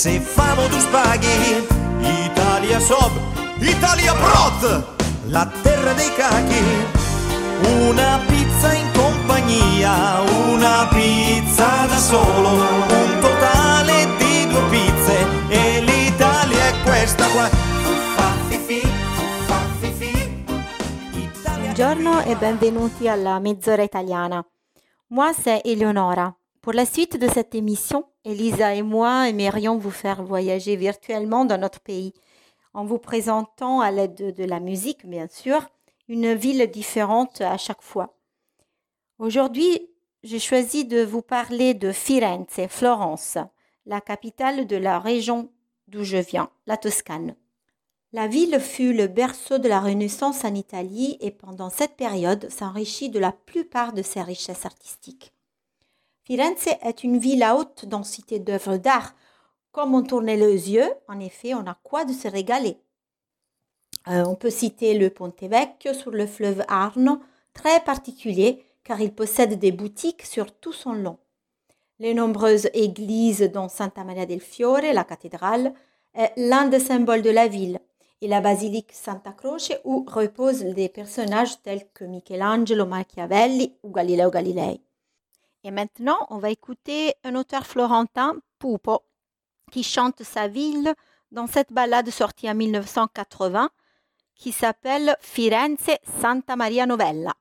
Se famo tu spaghi, Italia Sob, Italia Prot, la terra dei cachi. Una pizza in compagnia, una pizza da solo, un totale di due pizze e l'Italia è questa qua. Buongiorno et benvenuti alla Mezz'ora italiana. Moi, c'est Eleonora. Pour la suite de cette émission, Elisa et moi aimerions vous faire voyager virtuellement dans notre pays, en vous présentant à l'aide de, la musique, bien sûr, une ville différente à chaque fois. Aujourd'hui, j'ai choisi de vous parler de Firenze, Florence, la capitale de la région d'où je viens, la Toscane. La ville fut le berceau de la Renaissance en Italie et pendant cette période s'enrichit de la plupart de ses richesses artistiques. Firenze est une ville à haute densité d'œuvres d'art. Comme on tournait les yeux, en effet, on a quoi de se régaler? Euh, on peut citer le Ponte Vecchio sur le fleuve Arno, très particulier car il possède des boutiques sur tout son long. Les nombreuses églises dont Santa Maria del Fiore, la cathédrale, est l'un des symboles de la ville, et la basilique Santa Croce où reposent des personnages tels que Michelangelo Machiavelli ou Galileo Galilei. Et maintenant, on va écouter un auteur florentin, Pupo, qui chante sa ville dans cette ballade sortie en 1980 qui s'appelle Firenze Santa Maria Novella.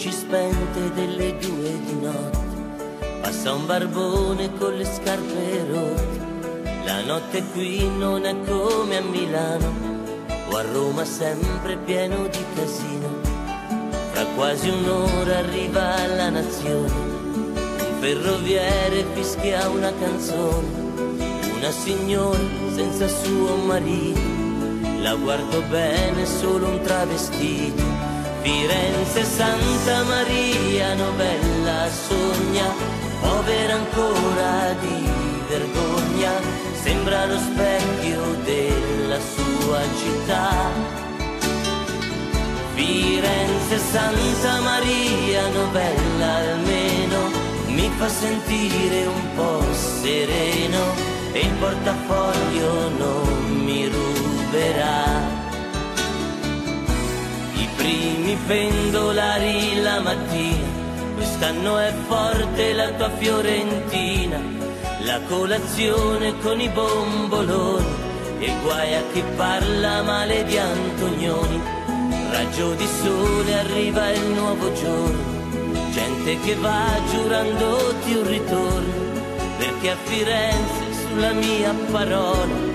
Luci passa un barbone con le scarpe rotte. La notte qui non è come a Milano o a Roma sempre pieno di casino. Fra quasi un'ora arriva la nazione, un ferroviere fischia una canzone, una signora senza suo marito, la guardo bene solo un travestito. Firenze Santa Maria novella sogna, povera ancora di vergogna, sembra lo specchio della sua città. Firenze Santa Maria novella almeno mi fa sentire un po' sereno e il portafoglio non mi ruberà. I primi pendolari la mattina, quest'anno è forte la tua Fiorentina, la colazione con i bomboloni e guai a chi parla male di Antonioni. Raggio di sole arriva il nuovo giorno, gente che va giurandoti un ritorno, perché a Firenze sulla mia parola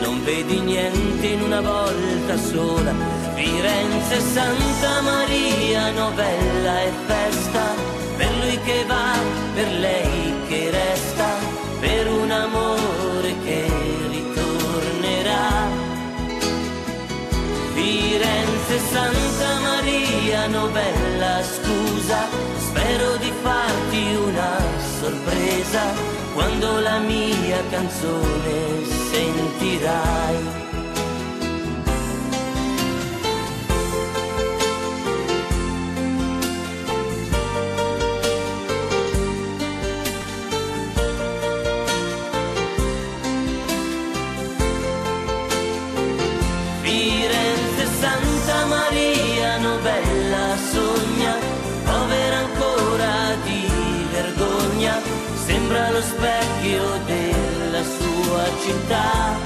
non vedi niente in una volta sola. Firenze Santa Maria, novella e festa, per lui che va, per lei che resta, per un amore che ritornerà. Firenze Santa Maria, novella scusa, spero di farti una sorpresa quando la mia canzone sentirai. Sogna, povera ancora di vergogna, sembra lo specchio città.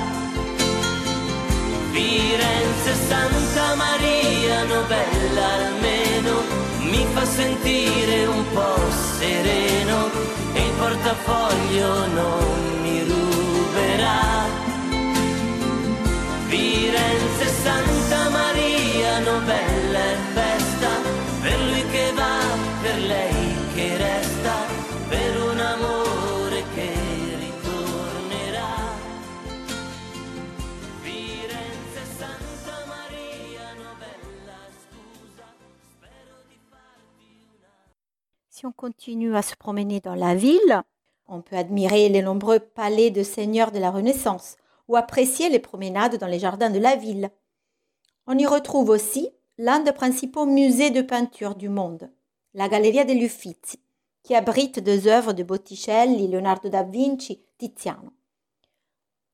Firenze Santa Maria novella almeno mi fa sentire un po' sereno e il portafoglio non mi ruberà. Firenze Santa Maria, novella On continue à se promener dans la ville, On peut admirer les nombreux palais de seigneurs de la Renaissance ou apprécier les promenades dans les jardins de la ville. On y retrouve aussi l'un des principaux musées de peinture du monde, la Galleria degli Uffizi, qui abrite des œuvres de Botticelli, Leonardo da Vinci, Tiziano.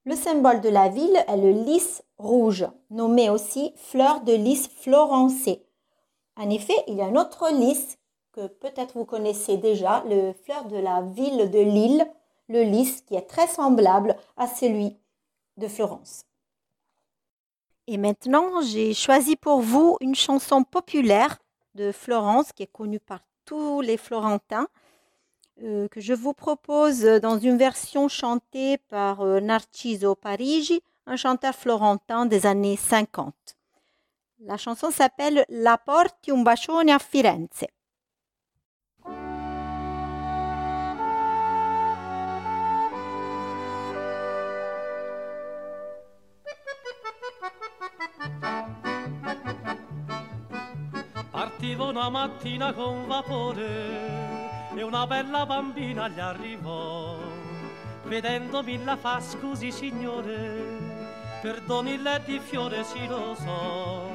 Le symbole de la ville est le lys rouge, nommé aussi fleur de lys florencée. En effet, il y a un autre lys que peut-être vous connaissez déjà, le fleur de la ville de Lille, le lys qui est très semblable à celui de Florence. Et maintenant, j'ai choisi pour vous une chanson populaire de Florence qui est connue par tous les Florentins, euh, que je vous propose dans une version chantée par euh, Narciso Parigi, un chanteur florentin des années 50. La chanson s'appelle La porti un bacione a Firenze. Partivo una mattina con vapore e una bella bambina gli arrivò. Vedendomi la fa scusi signore, perdoni lei di fiore si lo so.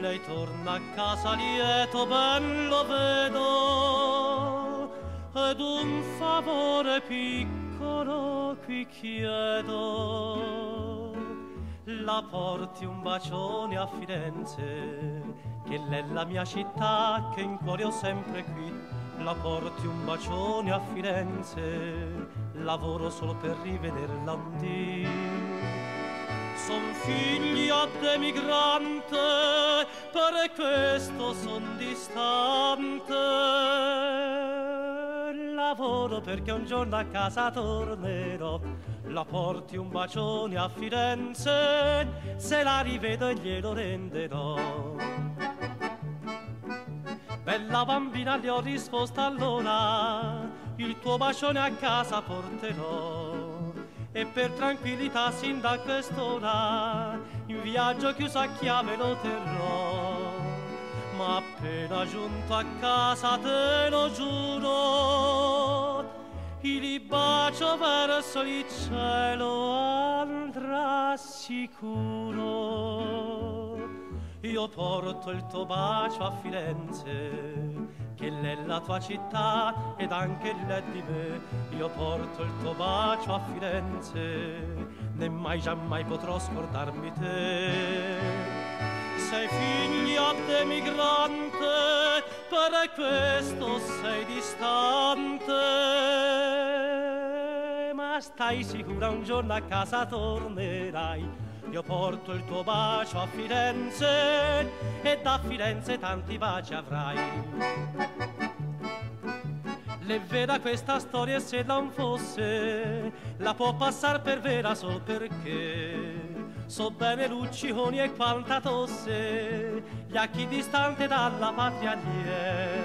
Lei torna a casa lieto, ben lo vedo, ed un favore piccolo qui chiedo. La porti un bacione a Firenze, che è la mia città, che in cuore ho sempre qui. La porti un bacione a Firenze, lavoro solo per rivederla un dì. Son figlia d'emigrante, per questo son distante. Lavoro perché un giorno a casa tornerò la porti un bacione a Firenze, se la rivedo glielo renderò. Bella bambina gli ho risposto allora, il tuo bacione a casa porterò. E per tranquillità sin da quest'ora, in viaggio chiuso a chiave lo terrò. Ma appena giunto a casa te lo giuro, bacio verso il cielo andrà sicuro. Io porto il tuo bacio a Firenze, che è la tua città ed anche l'è di me. Io porto il tuo bacio a Firenze, né mai giammai potrò scordarmi te sei figlia d'emigrante, per questo sei distante. Stai sicura un giorno a casa tornerai, io porto il tuo bacio a Firenze e da Firenze tanti baci avrai. Le vera questa storia se non fosse, la può passare per vera solo perché. So bene luccioni e quanta tosse, gli occhi distanti dalla patria gli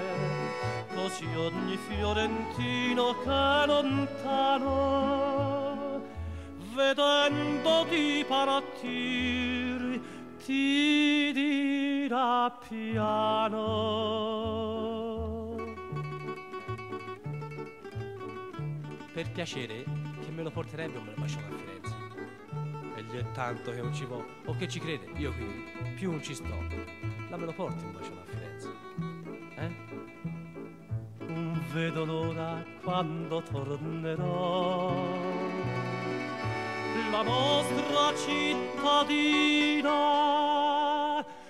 Così ogni fiorentino che lontano, vedendoti partir, ti dirà piano. Per piacere, che me lo porterebbe un bel bacione a Firenze. Meglio è tanto che non ci può o che ci crede? Io qui più non ci sto. La me lo porti un bacione a Firenze vedo l'ora quando tornerò la nostra cittadina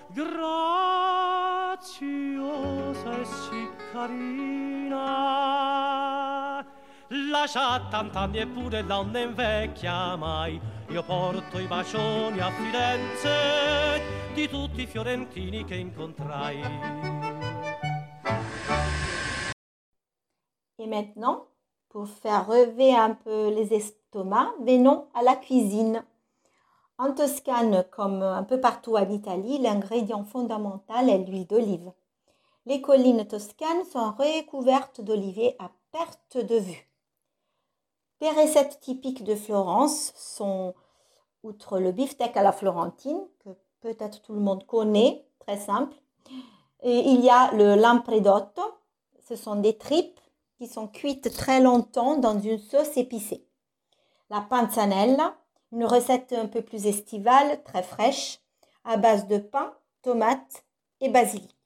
graziosa e sì carina lascia tant'anni eppure non ne invecchia mai io porto i bacioni a Firenze di tutti i fiorentini che incontrai. Maintenant, pour faire relever un peu les estomacs, venons à la cuisine. En Toscane, comme un peu partout en Italie, l'ingrédient fondamental est l'huile d'olive. Les collines toscanes sont recouvertes d'oliviers à perte de vue. Les recettes typiques de Florence sont, outre le beefsteak à la florentine, que peut-être tout le monde connaît, très simple, et il y a le lampredotto, ce sont des tripes qui sont cuites très longtemps dans une sauce épicée. La panzanella, une recette un peu plus estivale, très fraîche, à base de pain, tomates et basilic.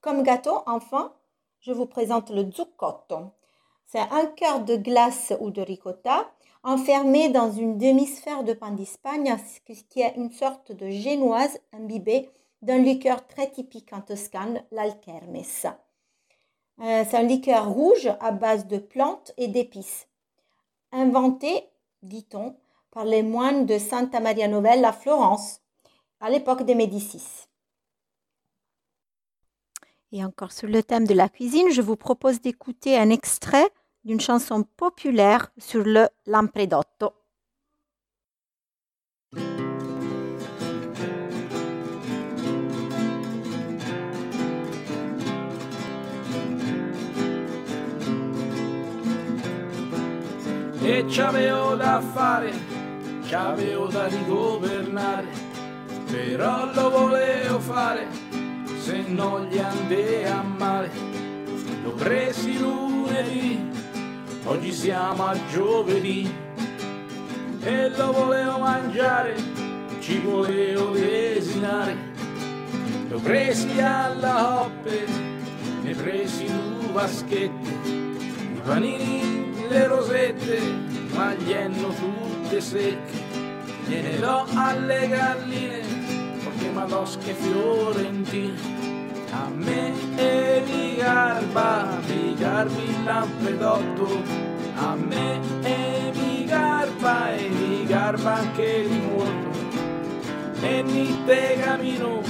Comme gâteau, enfin, je vous présente le zuccotto. C'est un cœur de glace ou de ricotta enfermé dans une demi-sphère de pain d'Espagne, qui est une sorte de génoise imbibée d'un liqueur très typique en Toscane, l'alkermes. Euh, c'est un liqueur rouge à base de plantes et d'épices, inventé, dit-on, par les moines de Santa Maria Novella à Florence, à l'époque des Médicis. Et encore sur le thème de la cuisine, je vous propose d'écouter un extrait d'une chanson populaire sur le lampredotto. E c'avevo da fare, c'avevo da rigovernare, però lo volevo fare, se non gli andai a male. L'ho presi lunedì, oggi siamo a giovedì, e lo volevo mangiare, ci volevo desinare. L'ho presi alla hoppe, ne presi due vaschette, i panini le rosette, ma gli hanno tutte secche. Gliene do alle galline, perché madosche fiorentine. A me e mi garba, mi garbi il lampredotto. A me e mi garba e mi garba anche di molto. E ni te camino,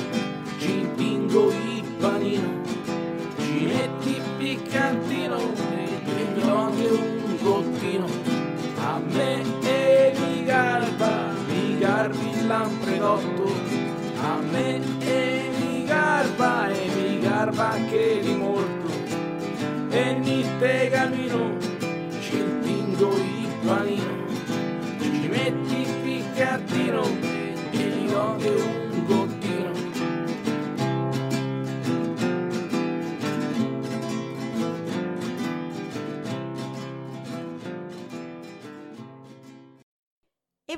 ci intingo il panino, ci metti piccantino me e mi garba, mi garbi lampredotto a me e mi garba e mi garba anche di molto e ni te camino ci intingo il panino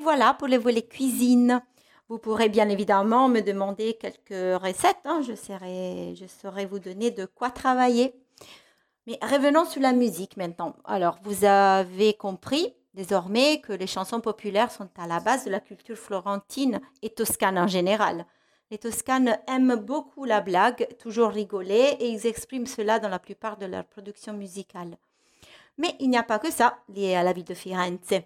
voilà pour les volets cuisine. Vous pourrez bien évidemment me demander quelques recettes. hein, Je, saurai, je saurai vous donner de quoi travailler. Mais revenons sur la musique maintenant. Alors, vous avez compris désormais que les chansons populaires sont à la base de la culture florentine et toscane en général. Les Toscanes aiment beaucoup la blague, toujours rigoler, et ils expriment cela dans la plupart de leurs productions musicales. Mais il n'y a pas que ça lié à la ville de Firenze.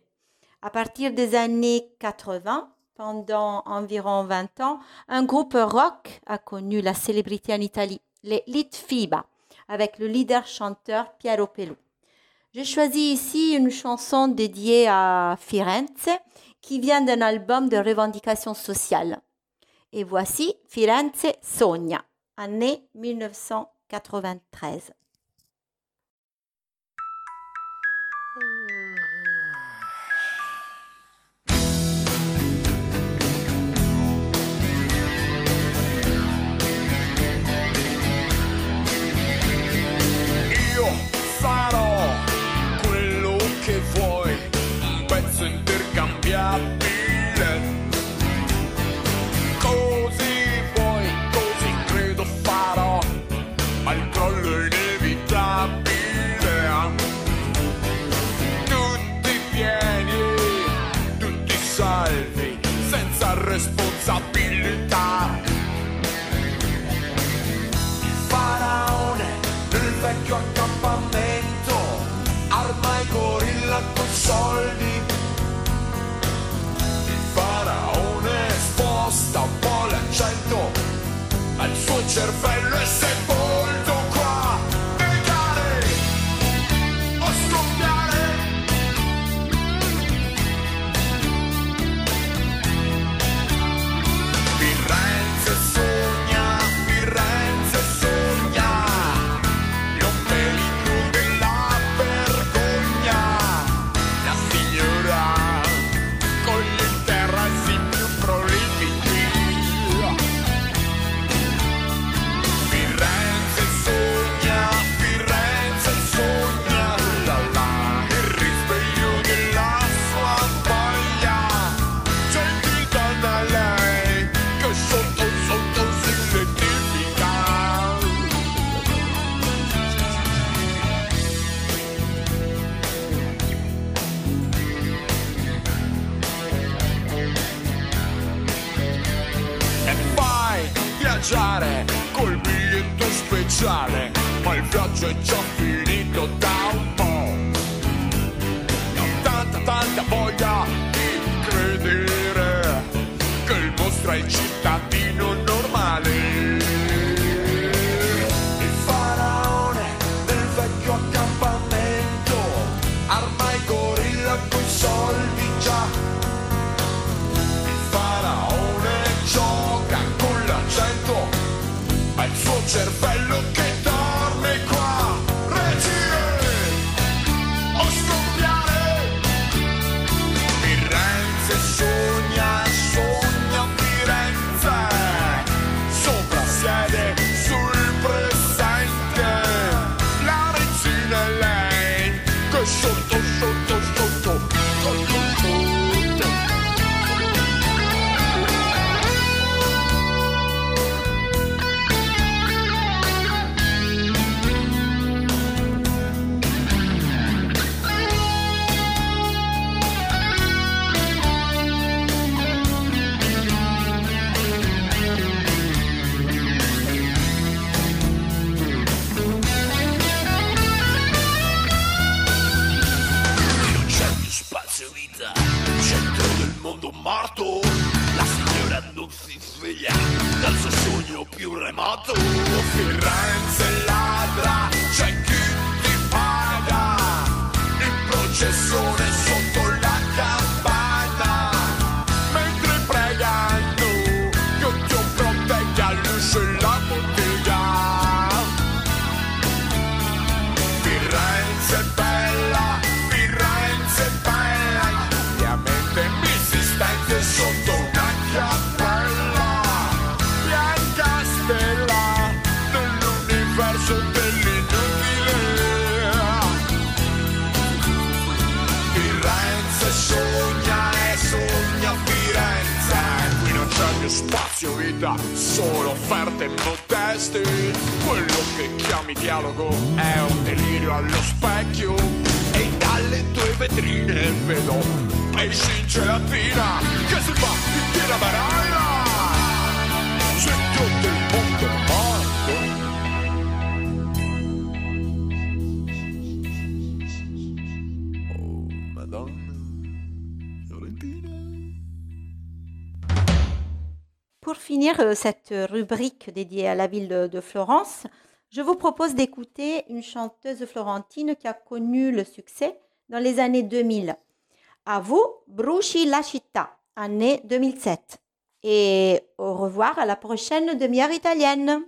À partir des années 80, pendant environ 20 ans, un groupe rock a connu la célébrité en Italie, les Litfiba, avec le leader chanteur Piero Pelù. J'ai choisi ici une chanson dédiée à Firenze qui vient d'un album de revendication sociale. Et voici Firenze Sogna, année 1993. Cervello è sepolto coi soldi già. Il faraone gioca con l'accento al suo cervello. vita sono offerte modeste. Quello che chiami dialogo è un delirio allo specchio e dalle tue vetrine vedo pesci in gelatina che si fa di lavorare. finir euh, cette rubrique dédiée à la ville de, Florence, je vous propose d'écouter une chanteuse florentine qui a connu le succès dans les années 2000. À vous, Bruci la città, année 2007. Et au revoir à la prochaine demi-heure italienne.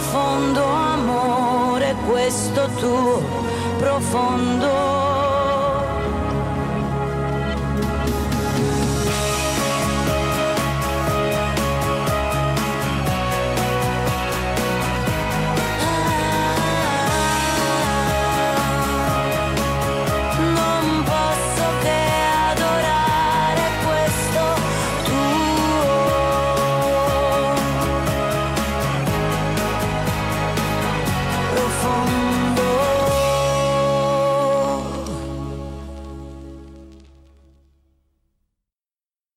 profondo amore questo tuo profondo amore